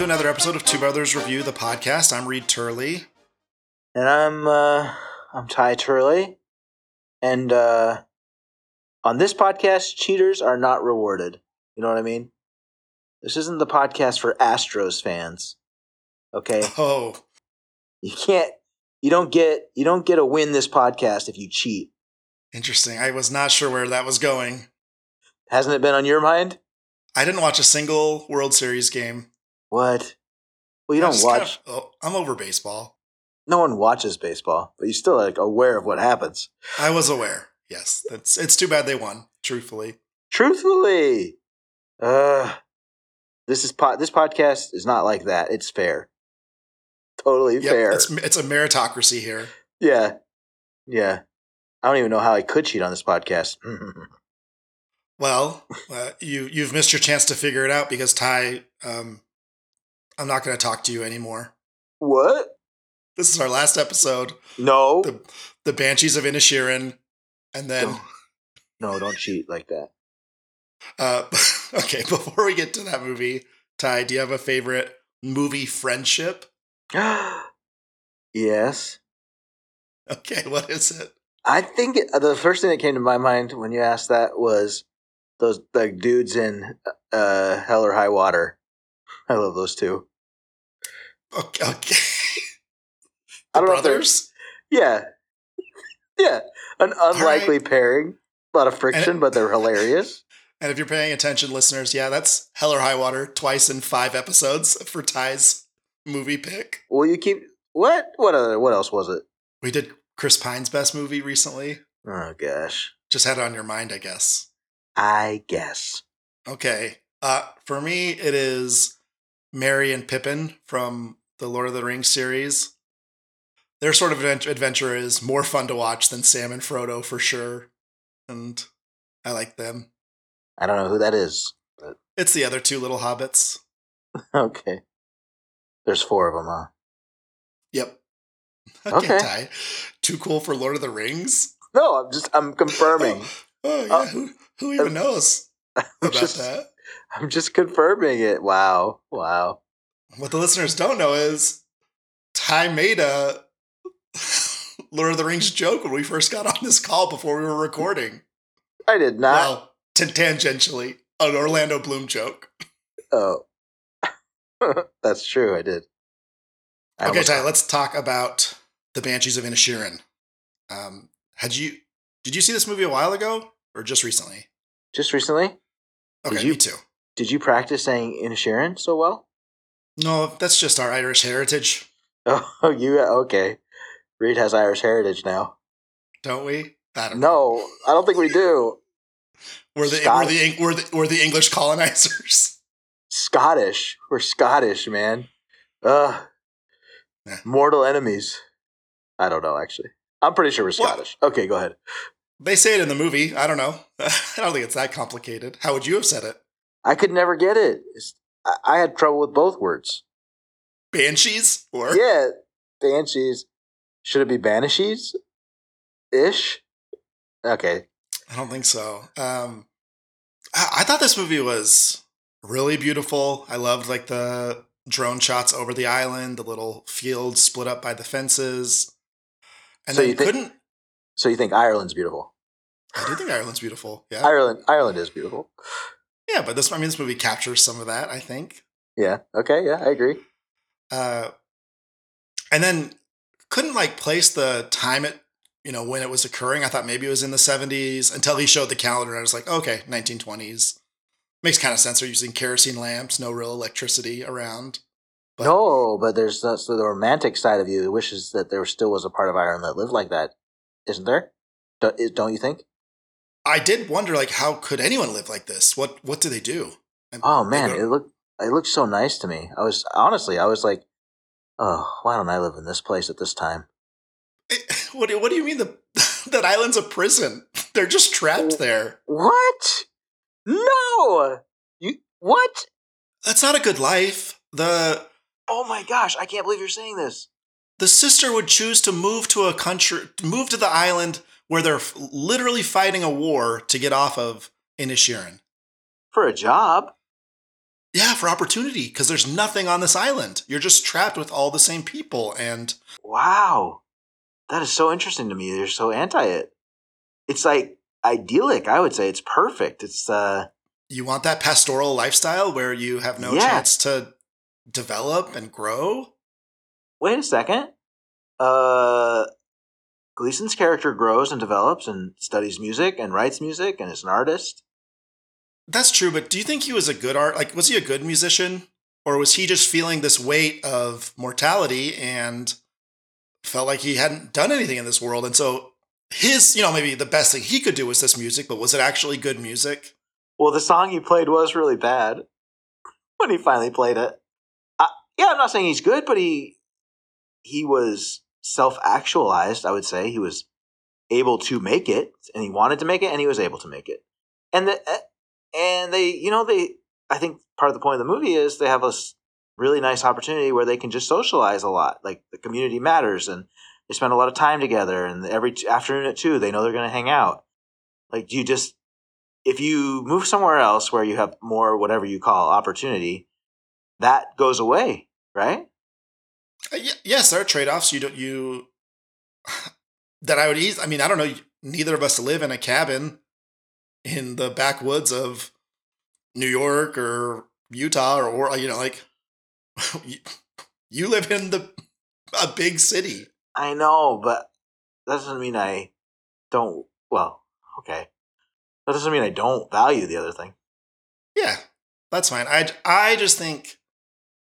to another episode of Two Brothers Review the podcast. I'm Reed Turley. And I'm uh I'm Ty Turley. And uh on this podcast, cheaters are not rewarded. You know what I mean? This isn't the podcast for Astros fans. Okay? Oh, You can't you don't get you don't get a win this podcast if you cheat. interesting. I was not sure where that was going. Hasn't it been on your mind? I didn't watch a single World Series game. What? Well, you I don't watch kind of- oh, I'm over baseball. no one watches baseball, but you're still like aware of what happens. I was aware. Yes, that's. It's too bad they won. Truthfully, Truthfully. Uh this is pod this podcast is not like that. It's fair. Totally Yep, fair. It's it's a meritocracy here. Yeah. Yeah. I don't even know how I could cheat on this podcast. Well, uh, you you've missed your chance to figure it out because Ty, um, I'm not going to talk to you anymore. what? This is our last episode. No. The the Banshees of Inisherin, and then. No. No, don't cheat like that. Uh, okay, before we get to that movie, Ty, do you have a favorite movie friendship? yes. Okay, what is it? I think it- the first thing that came to my mind when you asked that was those like dudes in uh Hell or High Water. I love those two. Okay, okay. I don't know if brothers. Yeah. Yeah. An unlikely right. pairing. A lot of friction, it- but they're hilarious. And if you're paying attention, listeners, yeah, that's Hell or High Water twice in five episodes for Ty's movie pick. Well, you keep what? What other? What else was it? We did Chris Pine's best movie recently. Oh gosh, Just had it on your mind, I guess. I guess. Okay. Uh, for me, it is Merry and Pippin from the Lord of the Rings series. Their sort of adventure is more fun to watch than Sam and Frodo for sure. And I like them. I don't know who that is. But... It's the other two little hobbits. Okay. There's four of them, huh? Yep. Okay. Ty. Too cool for Lord of the Rings? No, I'm just I'm confirming. Oh, yeah. Uh, who, who even knows I'm about just that? I'm just confirming it. Wow. Wow. What the listeners don't know is Ty made a Lord of the Rings joke when we first got on this call before we were recording. I did not. well, t- tangentially, an Orlando Bloom joke. oh. That's true. I did. I okay, Ty, let's talk about the Banshees of Inisherin. Um, had you did you see this movie a while ago or just recently? Just recently, Okay, Did you- me too. did you practice saying Inisherin so well? No, that's just our Irish heritage, Oh, you okay? Reed has Irish heritage now. don't we? I don't know. No, I don't think we do. We're the we're the we're the we're the English colonizers. Scottish. We're Scottish, man. Uh Yeah. Mortal enemies. I don't know, actually. I'm pretty sure we're Well- Scottish. Okay, go ahead. They say it in the movie. I don't know. I don't think it's that complicated. How would you have said it? I could never get it. It's, I, had trouble with both words. Banshees or Yeah, banshees. Should it be banishes? Ish? Okay. I don't think so. Um, I, I thought this movie was really beautiful. I loved like the drone shots over the island, the little fields split up by the fences, and So then you think- couldn't. So you think Ireland's beautiful? I do think Ireland's beautiful. Yeah, Ireland Ireland is beautiful. Yeah, but this I mean this movie captures some of that. I think. Yeah. Okay, yeah, I agree. Uh, and then couldn't like place the time it you know when it was occurring. I thought maybe it was in the seventies until he showed the calendar. and I was like, okay, nineteen twenties makes kind of sense. They're using kerosene lamps, no real electricity around. But- no, but there's that's the romantic side of you wishes that there still was a part of Ireland that lived like that, isn't there? Do- is- Don't you think? I did wonder like how could anyone live like this? What what do they do? And Oh man, uh it looked it looked so nice to me. I was honestly, I was like, oh, why don't I live in this place at this time? Eh, what do, what do you mean the that island's a prison? They're just trapped there. What? No, you what? That's not a good life. The Oh my gosh, I can't believe you're saying this. the sister would choose to move to a country, move to the island where they're f- literally fighting a war to get off of in Inisherin. For a job? Yeah, for opportunity because there's nothing on this island. You're just trapped with all the same people and Wow. That is so interesting to me. They're so anti it. It's like idyllic, I would say. It's perfect. It's uh you want that pastoral lifestyle where you have no Yeah. chance to develop and grow. wait a second. Uh Gleeson's character grows and develops and studies music and writes music and is an artist. That's true, but do you think he was a good art? Like, was he a good musician, or was he just feeling this weight of mortality and felt like he hadn't done anything in this world? And so his, you know, maybe the best thing he could do was this music, but was it actually good music? Well, the song he played was really bad when he finally played it. I, yeah, I'm not saying he's good, but he he was self actualized. I would say he was able to make it, and he wanted to make it, and he was able to make it. And the eh, and they, you know, they. I think part of the point of the movie is they have a s- really nice opportunity where they can just socialize a lot. Like the community matters, and they spend a lot of time together. And every afternoon at two, they know they're going to hang out. Like you just if you move somewhere else where you have more whatever you call opportunity, that goes away, right? Uh, yes, there are trade offs. You don't, you, that I would ease. I mean, I don't know. Neither of us live in a cabin in the backwoods of New York or Utah or, or you know, like you, you live in the a big city. I know, but that doesn't mean I don't. Well, okay, that doesn't mean I don't value the other thing. Yeah, that's fine. I I just think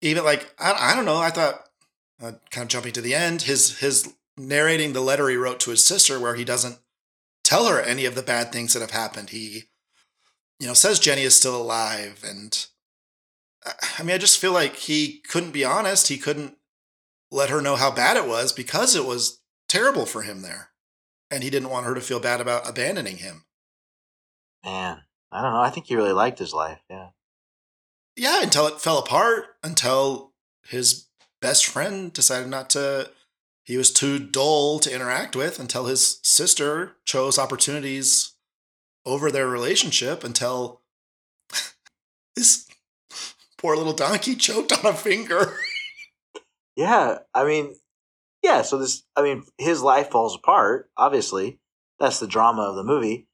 even like I I don't know. I thought uh, kind of jumping to the end, his his narrating the letter he wrote to his sister, where he doesn't tell her any of the bad things that have happened. He you know says Jenny is still alive, and uh, I mean I just feel like he couldn't be honest. He couldn't let her know how bad it was because it was terrible for him there, and he didn't want her to feel bad about abandoning him. Man, I don't know. I think he really liked his life. Yeah. yeah, until it fell apart, until his best friend decided not to, he was too dull to interact with, until his sister chose opportunities over their relationship, until this poor little donkey choked on a finger. Yeah, I mean, yeah. So this, I mean, his life falls apart. Obviously, that's the drama of the movie.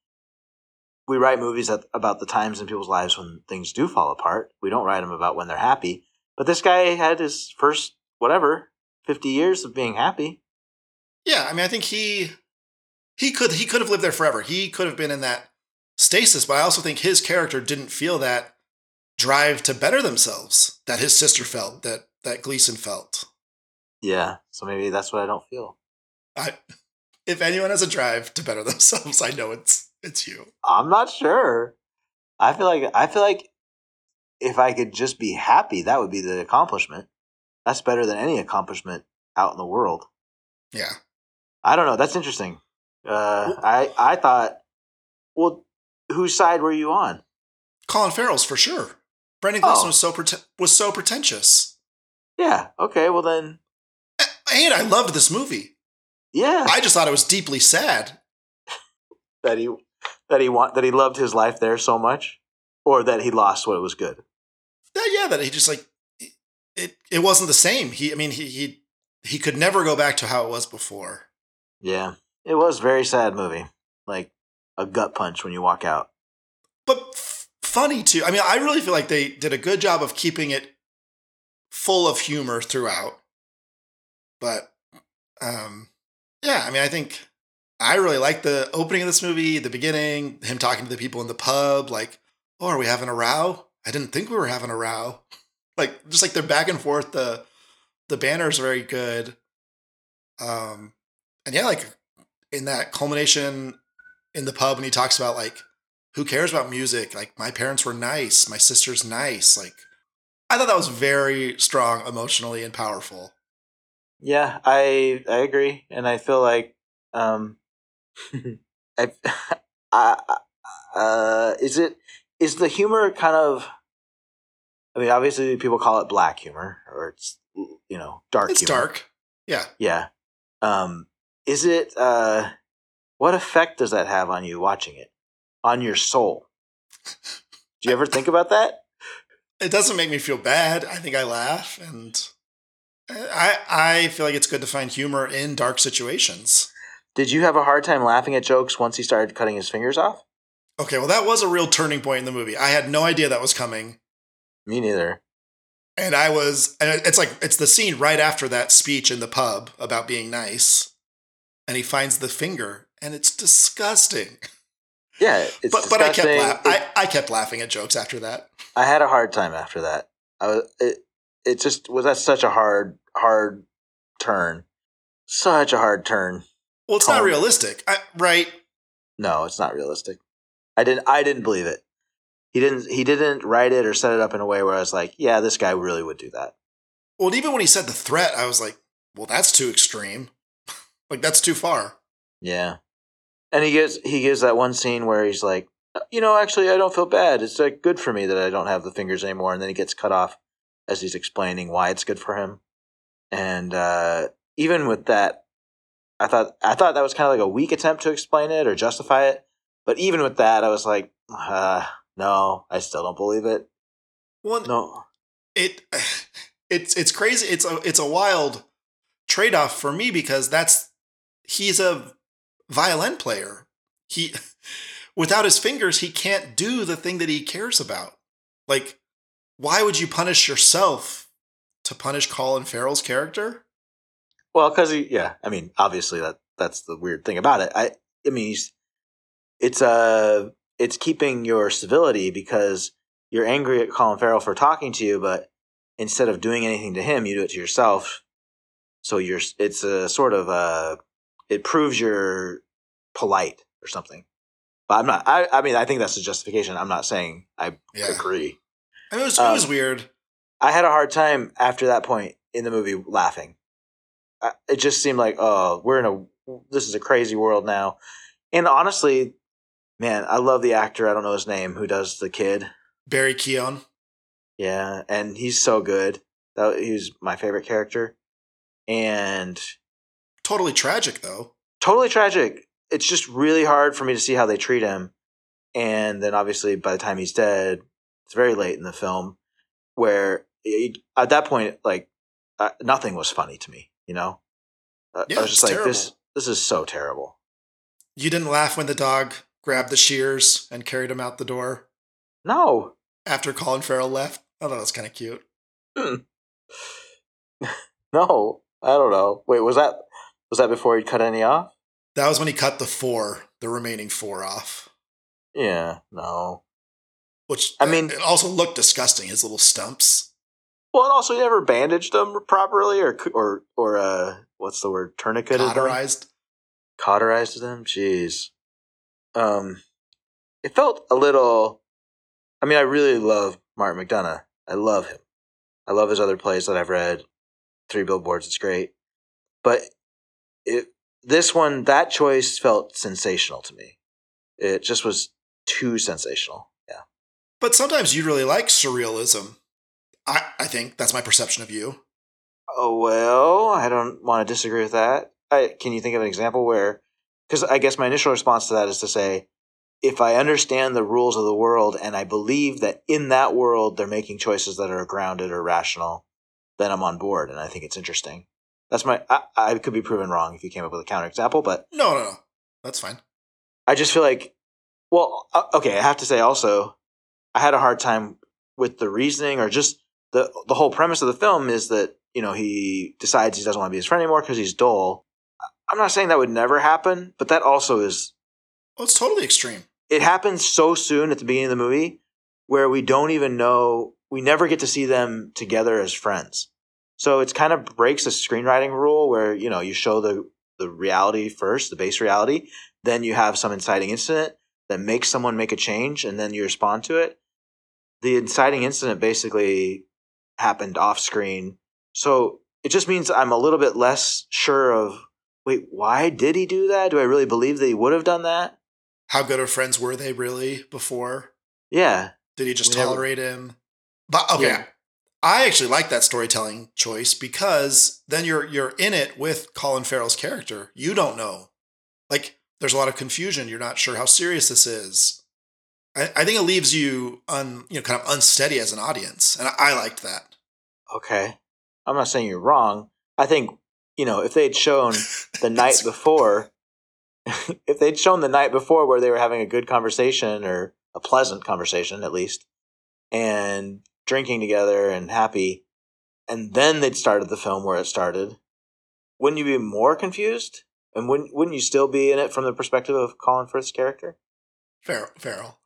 We write movies about the times in people's lives when things do fall apart. We don't write them about when they're happy. But this guy had his first whatever fifty years of being happy. yeah, I mean, I think he he could he could have lived there forever. He could have been in that stasis, but I also think his character didn't feel that drive to better themselves that his sister felt, that that Gleeson felt. Yeah, so maybe that's what I don't feel. I, if anyone has a drive to better themselves, I know it's it's you. I'm not sure. I feel like I feel like if I could just be happy, that would be the accomplishment. That's better than any accomplishment out in the world. Yeah. I don't know. That's interesting. Uh, I I thought, well, whose side were you on? Colin Farrell's for sure. Brendan Gleeson Oh. was so prete- was so pretentious, Yeah. Okay. Well then, and I loved this movie. yeah. I just thought it was deeply sad. that he that he want that he loved his life there so much, or that he lost what was good. Yeah, yeah, that he just like it. It wasn't the same. He, I mean, he he he could never go back to how it was before. Yeah. It was a very sad movie. Like a gut punch when you walk out. but f- funny too. I mean, I really feel like they did a good job of keeping it full of humor throughout. But um yeah, I mean, I think I really like the opening of this movie, the beginning, him talking to the people in the pub like, "Oh, are we having a row? I didn't think we were having a row." Like just like they're back and forth the the banner is very good. Um and yeah, like in that culmination in the pub and he talks about like who cares about music? Like my parents were nice, my sister's nice. Like I thought that was very strong emotionally and powerful. Yeah, I I agree, and I feel like um, I, I uh, is it is the humor kind of? I mean, obviously, people call it black humor, or it's you know dark. It's humor. dark. Yeah. Yeah. Um, is it? Uh, what effect does that have on you watching it, on your soul? Do you ever think about that? it doesn't make me feel bad. I think I laugh, and I I feel like it's good to find humor in dark situations. Did you have a hard time laughing at jokes once he started cutting his fingers off? Okay, well, that was a real turning point in the movie. I had no idea that was coming. Me neither. And I was, and it's like, it's the scene right after that speech in the pub about being nice. And he finds the finger, and it's disgusting. Yeah, it's but, but I kept, disgusting. la- I, I kept laughing at jokes after that. I had a hard time after that. I was it. It just was that such a hard hard turn, such a hard turn. Well, it's not realistic, I, right? No, it's not realistic. I didn't. I didn't believe it. He didn't. He didn't write it or set it up in a way where I was like, "Yeah, this guy really would do that." Well, even when he said the threat, I was like, well, that's too extreme. like, that's too far. Yeah, and he gives he gives that one scene where he's like, "You know, actually, I don't feel bad. It's like good for me that I don't have the fingers anymore." And then he gets cut off as he's explaining why it's good for him. And uh, even with that, I thought I thought that was kind of like a weak attempt to explain it or justify it. But even with that, I was like, uh, "No, I still don't believe it." Well, No, it it's it's crazy. It's a it's a wild trade off for me because that's he's a violin player. He without his fingers, he can't do the thing that he cares about. Like, why would you punish yourself to punish Colin Farrell's character? Well, because he, yeah, I mean, obviously that that's the weird thing about it. I, I mean, he's, it's uh it's keeping your civility because you're angry at Colin Farrell for talking to you, but instead of doing anything to him, you do it to yourself. So you're, it's a sort of a it proves you're polite or something. But I'm not. I, I mean, I think that's a justification. I'm not saying I Yeah. agree. I mean, it was, it was Um, weird. I had a hard time after that point in the movie laughing. I- It just seemed like, oh, we're in a this is a crazy world now. And honestly, man, I love the actor. I don't know his name who does the kid. Barry Keoghan. Yeah, and he's so good. That he was my favorite character, and Totally tragic though. totally tragic. It's just really hard for me to see how they treat him. And then obviously, by the time he's dead, it's very late in the film, where it, at that point, like uh, nothing was funny to me. You know, Uh, Yeah, I was just like, this this is so terrible. You didn't laugh when the dog grabbed the shears and carried him out the door No, after Colin Farrell left. I thought that was kind of cute. no, I don't know. Wait, was that was that before he cut any off? That was when he cut the four, the remaining four off. Yeah, no. Which I mean- it also looked disgusting. His little stumps. Well, and also he never bandaged them properly, or or or uh, what's the word? Tourniqueted them? cauterized. cauterized them. Jeez. Um, it felt a little. I mean, I really love Martin McDonagh. I love him. I love his other plays that I've read. Three Billboards, it's great. But it this one, that choice felt sensational to me. It just was too sensational. Yeah. But sometimes you really like surrealism. I, I think that's my perception of you. Oh well, I don't want to disagree with that. I, can you think of an example where? Because I guess my initial response to that is to say, if I understand the rules of the world and I believe that in that world they're making choices that are grounded or rational, then I'm on board, and I think it's interesting. That's my. I, I could be proven wrong if you came up with a counterexample, but No, no, no. That's fine. I just feel like, well, uh, okay, I have to say also, I had a hard time with the reasoning or just the the whole premise of the film is that you know he decides he doesn't want to be his friend anymore because he's dull. I'm not saying that would never happen, but that also is Well, it's totally extreme. it happens so soon at the beginning of the movie where we don't even know we never get to see them together as friends. So it's kind of breaks a screenwriting rule where you know you show the the reality first, the base reality, then you have some inciting incident that makes someone make a change, and then you respond to it. The inciting incident basically happened off screen, so it just means I'm a little bit less sure of wait, why did he do that? Do I really believe that he would have done that? How good of friends were they really before? Yeah, Did he just We never- tolerate him? But okay. Yeah. I actually like that storytelling choice because then you're you're in it with Colin Farrell's character. You don't know. Like there's a lot of confusion. You're not sure how serious this is. I, I think it leaves you un you know kind of unsteady as an audience, and I, I liked that. Okay. I'm not saying you're wrong. I think, you know, if they'd shown the night before, if they'd shown the night before where they were having a good conversation or a pleasant conversation at least, and drinking together and happy, and then they'd started the film where it started, wouldn't you be more confused? And wouldn't wouldn't you still be in it from the perspective of Colin Firth's character? Farrell. Farrell.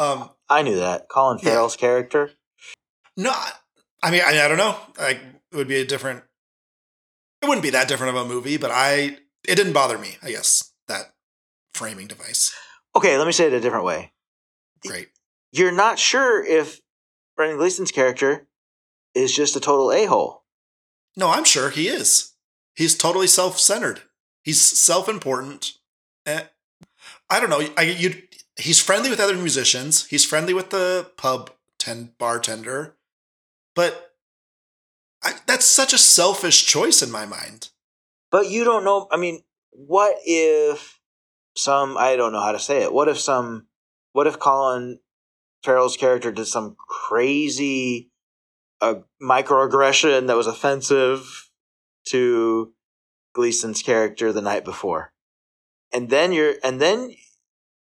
Um, I knew that Colin Yeah. Farrell's character. no, I- I mean, I, I don't know. Like, it would be a different. It wouldn't be that different of a movie, but I it didn't bother me. I guess that framing device. Okay, let me say it a different way. Great. you're not sure if Brendan Gleeson's character is just a total a hole. No, I'm sure he is. He's totally self-centered. He's self-important. Eh, I don't know. I you. He's friendly with other musicians. He's friendly with the pub ten bartender, but I, that's such a selfish choice in my mind. But you don't know. I mean, what if some, I don't know how to say it, what if some, what if Colin Farrell's character did some crazy uh, microaggression that was offensive to Gleeson's character the night before? And then you're, and then,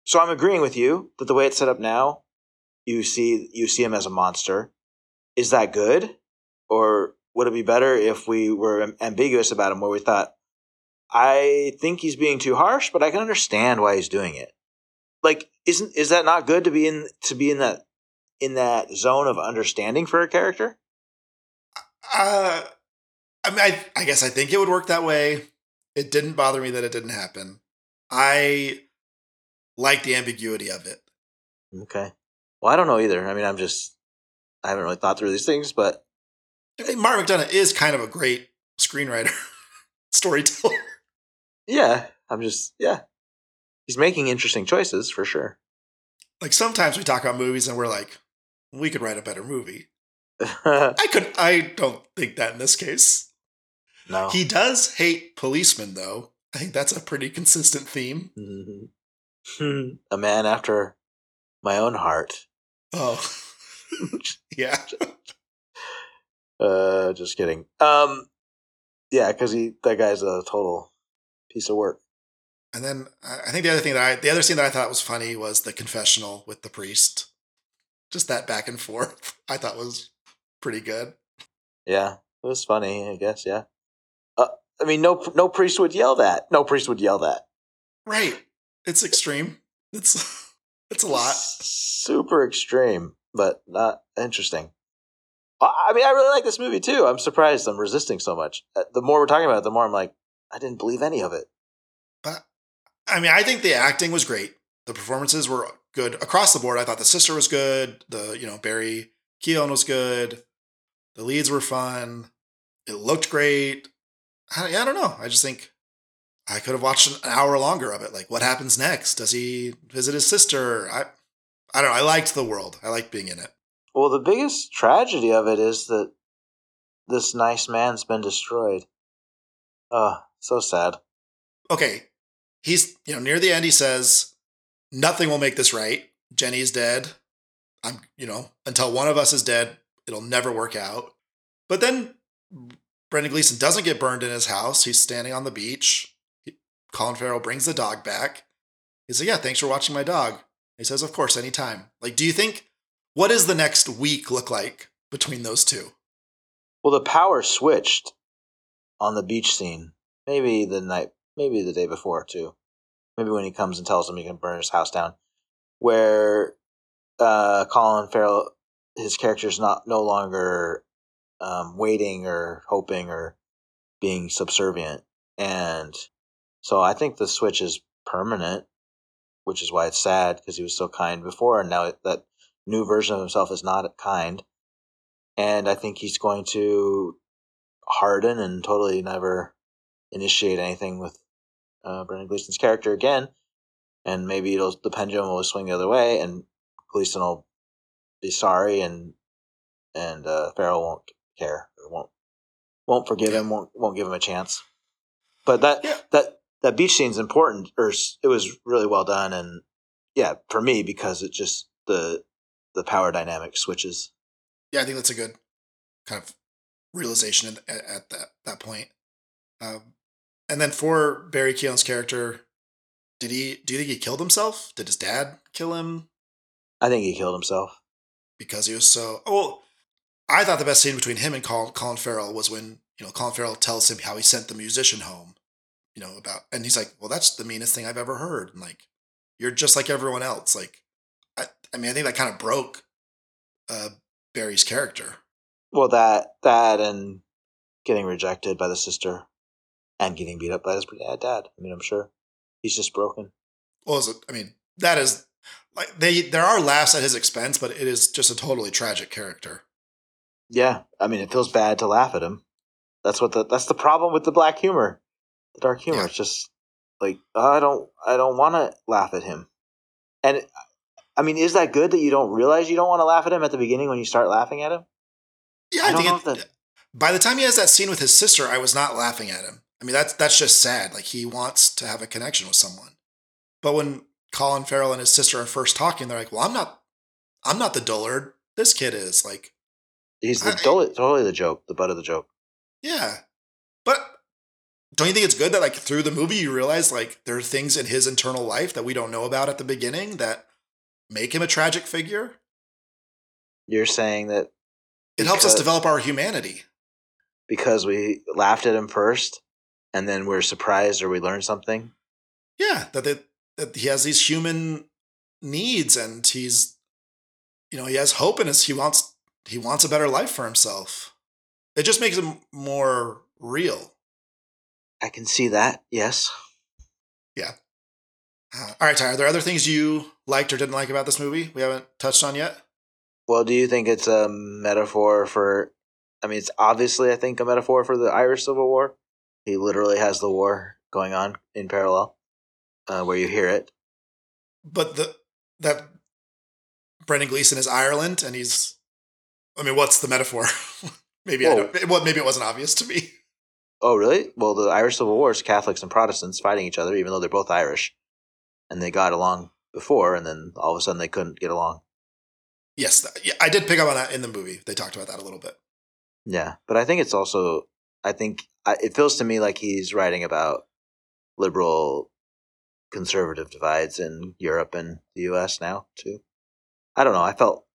so I'm agreeing with you that the way it's set up now, you see, you see him as a monster. Is that good? Or would it be better if we were ambiguous about him where we thought, I think he's being too harsh, but I can understand why he's doing it. Like, isn't is that not good to be in to be in that in that zone of understanding for a character? Uh, I mean, I, I guess I think it would work that way. It didn't bother me that it didn't happen. I like the ambiguity of it. Okay. Well, I don't know either. I mean, I'm just I haven't really thought through these things, but I mean, Mark McDonagh is kind of a great screenwriter, storyteller. yeah, I'm just yeah. He's making interesting choices for sure. Like sometimes we talk about movies and we're like, we could write a better movie. I could. I don't think that in this case. No. He does hate policemen, though. I think that's a pretty consistent theme. Mhm. a man after my own heart. Oh, yeah. Uh, just kidding. Um, yeah, because he that guy's a total piece of work. And then I I think the other thing that I, the other scene that I thought was funny was the confessional with the priest. Just that back and forth, I thought was pretty good. Yeah, it was funny. I guess. Yeah. Uh, I mean, no, no priest would yell that. No priest would yell that. Right. It's extreme. It's it's a lot. Super extreme, but not interesting. I mean, I really like this movie too. I'm surprised I'm resisting so much. Uh, The more we're talking about it, the more I'm like, I didn't believe any of it. But I mean, I think the acting was great. The performances were good across the board. I thought the sister was good. The you know Barry Keoghan was good. The leads were fun. It looked great. I, I don't know. I just think I could have watched an hour longer of it. Like, what happens next? Does he visit his sister? I I don't know. I liked the world. I liked being in it. Well, the biggest tragedy of it is that this nice man's been destroyed. Oh, so sad. okay, he's you know near the end he says nothing will make this right. Jenny's dead. I'm you know until one of us is dead, it'll never work out. But then Brendan Gleeson doesn't get burned in his house. He's standing on the beach. He, Colin Farrell brings the dog back. He's like, "Yeah, thanks for watching my dog." He says, "Of course, anytime." Like, do you think what does the next week look like between those two? Well, the power switched on the beach scene. Maybe the night, maybe the day before too. Maybe when he comes and tells him he can burn his house down, where uh, Colin Farrell, his character is not no longer um, waiting or hoping or being subservient, and so I think the switch is permanent, which is why it's sad because he was so kind before, and now that new version of himself is not kind, and I think he's going to harden and totally never initiate anything with uh, Brendan Gleeson's character again, and maybe it'll the pendulum will swing the other way, and Gleeson will be sorry, and and uh, Farrell won't care, won't won't forgive him, won't won't give him a chance. But that Yeah. that that beach scene's important, or it was really well done, and yeah, for me because it just the the power dynamic switches. Yeah, I think that's a good kind of realization at, at that that point. Um, and then for Barry Keoghan's character, did he? Do you think he killed himself? Did his dad kill him I think he killed himself. because he was so? Oh, well, I thought the best scene between him and Colin, Colin Farrell was when you know Colin Farrell tells him how he sent the musician home. You know about, and he's like, "Well, that's the meanest thing I've ever heard." And like, you're just like everyone else. Like, I, mean, I think that kind of broke uh, Barry's character. Well, that that and getting rejected by the sister, and getting beat up by his dad. Dad. I mean, I'm sure he's just broken. Well, is it, I mean, that is like they there are laughs at his expense, but it is just a totally tragic character. Yeah, I mean, it feels bad to laugh at him. That's what the that's the problem with the black humor, the dark humor. Yeah. It's just like I don't I don't want to laugh at him, and I mean, is that good that you don't realize you don't want to laugh at him at the beginning when you start laughing at him? Yeah, I I, think it, that- by the time he has that scene with his sister, I was not laughing at him. I mean, that's that's just sad. Like he wants to have a connection with someone, but when Colin Farrell and his sister are first talking, they're like, "Well, I'm not, I'm not the dullard. This kid is like, He's the I- totally, totally the joke, the butt of the joke. yeah." But don't you think it's good that like through the movie you realize like there are things in his internal life that we don't know about at the beginning that make him a tragic figure? You're saying that It helps us develop our humanity. because we laughed at him first, and then we're surprised or we learn something. Yeah, that they, that he has these human needs and he's you know, he has hope in his he wants he wants a better life for himself. It just makes him more real. I can see that. Yes. Uh, all right, Ty, are there other things you liked or didn't like about this movie we haven't touched on yet? Well, do you think it's a metaphor for? I mean, it's obviously, I think, a metaphor for the Irish Civil War. He literally has the war going on in parallel, uh, where you hear it. But the that Brendan Gleeson is Ireland and he's I mean, what's the metaphor? maybe I don't well, maybe it wasn't obvious to me. Oh, really? Well, the Irish Civil War is Catholics and Protestants fighting each other, even though they're both Irish, and they got along before, and then all of a sudden they couldn't get along. Yes, that, yeah, I did pick up on that in the movie. They talked about that a little bit. Yeah, but I think it's also. I think I, it feels to me like he's writing about liberal, conservative divides in Europe and the U.S. now too. I don't know. I felt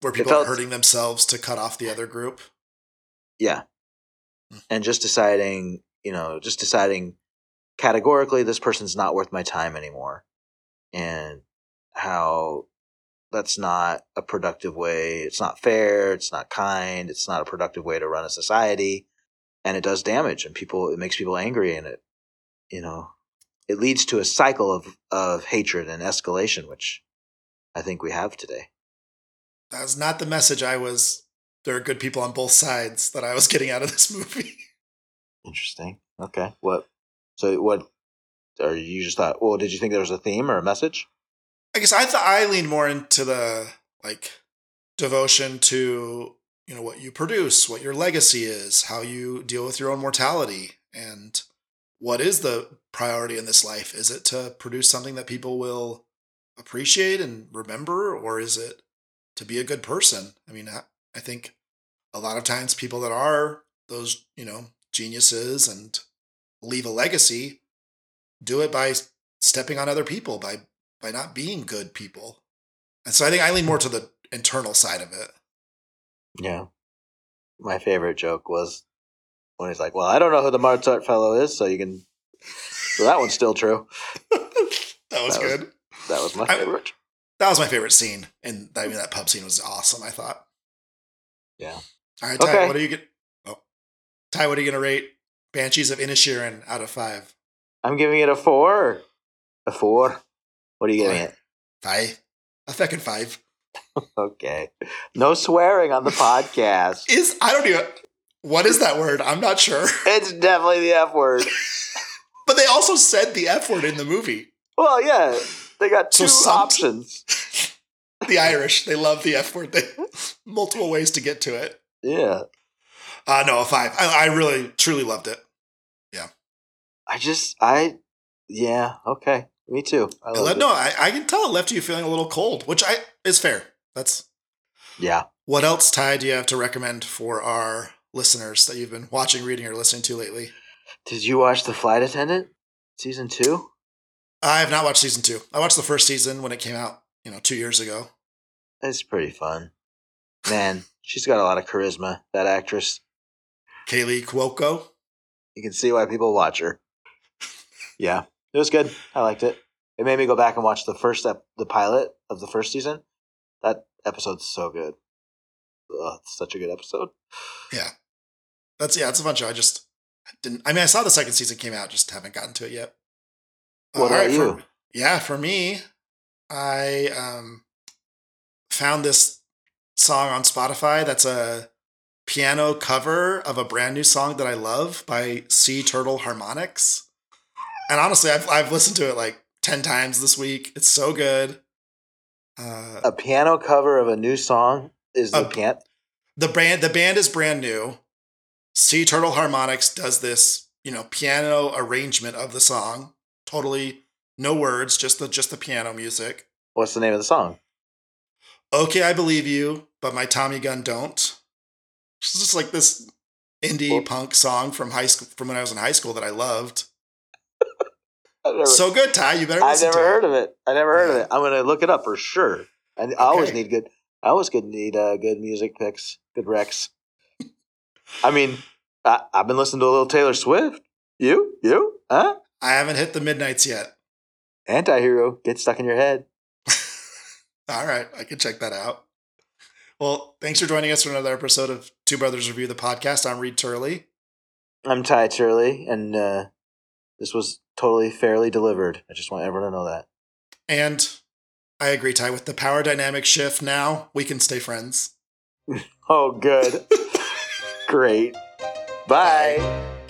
Where people felt- are hurting themselves to cut off the other group. yeah, Hmm. and just deciding, you know, just deciding categorically this person's not worth my time anymore, and how that's not a productive way. It's not fair. It's not kind. It's not a productive way to run a society, and it does damage. And people, it makes people angry, and it, you know, it leads to a cycle of of hatred and escalation, which I think we have today. That's not the message I was. There are good people on both sides that I was getting out of this movie. Interesting. Okay. What? So what? Or you just thought? Well, did you think there was a theme or a message? I guess I thought I leaned more into the like devotion to you know what you produce, what your legacy is, how you deal with your own mortality, and what is the priority in this life? Is it to produce something that people will appreciate and remember, or is it to be a good person? I mean, I, I think a lot of times people that are those you know geniuses and leave a legacy do it by stepping on other people by by not being good people. And so I think I lean more to the internal side of it. Yeah. My favorite joke was when he's like, "Well, I don't know who the Mozart fellow is, so you can." So that one's still true. that was That was- good. That was my I- favorite. that was my favorite scene. And I mean that pub scene was awesome, I thought. Yeah. All right, Ty, Okay. what are you get oh. Ty, what are you gonna rate Banshees of Inisherin out of five? I'm giving it a four. A four. What are you giving it? Five. A fucking five. Okay. No swearing on the podcast. Is I don't even what is that word? I'm not sure. It's definitely the F word. But they also said the F word in the movie. Well, yeah, they got So two some- options. The Irish, they love the F word. They multiple ways to get to it. Yeah. Uh no, a five. I, I really truly loved it. Yeah. I just, I, yeah, okay. Me too. I It love left- it. no, I, I can tell it left you feeling a little cold, which I is fair. That's Yeah. what else, Ty, do you have to recommend for our listeners that you've been watching, reading, or listening to lately? Did you watch The Flight Attendant season two? I have not watched season two. I watched the first season when it came out, you know, two years ago. It's pretty fun. Man, she's got a lot of charisma, that actress. Kaley Cuoco. You can see why people watch her. Yeah, it was good. I liked it. It made me go back and watch the first ep- the pilot of the first season. That episode's so good. Ugh, it's such a good episode. Yeah. That's yeah, it's a bunch show. I just didn't I mean I saw the second season came out, just haven't gotten to it yet. What about for- you? yeah, for me, I um found this song on Spotify that's a piano cover of a brand new song that I love by Sea Turtle Harmonics. And honestly, I've I've listened to it like 10 times this week. It's so good. Uh, A piano cover of a new song is the piano. the band the band is brand new. Sea Turtle Harmonics does this, you know, piano arrangement of the song. Totally no words, just the just the piano music. What's the name of the song? Okay, I believe you, but my Tommy gun don't. It's just like this indie Well- punk song from high school from when I was in high school that I loved. Never, So good, Ty. You better I've never heard it. of it. I never heard of it. I'm gonna look it up for sure. I, I always need good. I always good need uh, good music picks, good recs. I mean, I, I've been listening to a little Taylor Swift. You, you, huh? I haven't hit the midnights yet. Anti-hero, get stuck in your head. All right, I can check that out. Well, thanks for joining us for another episode of Two Brothers Review the podcast. I'm Reed Turley. I'm Ty Turley, and uh, this was totally fairly delivered. I just want everyone to know that. And I agree, Ty, with the power dynamic shift now, we can stay friends. Oh, good. Great. Bye.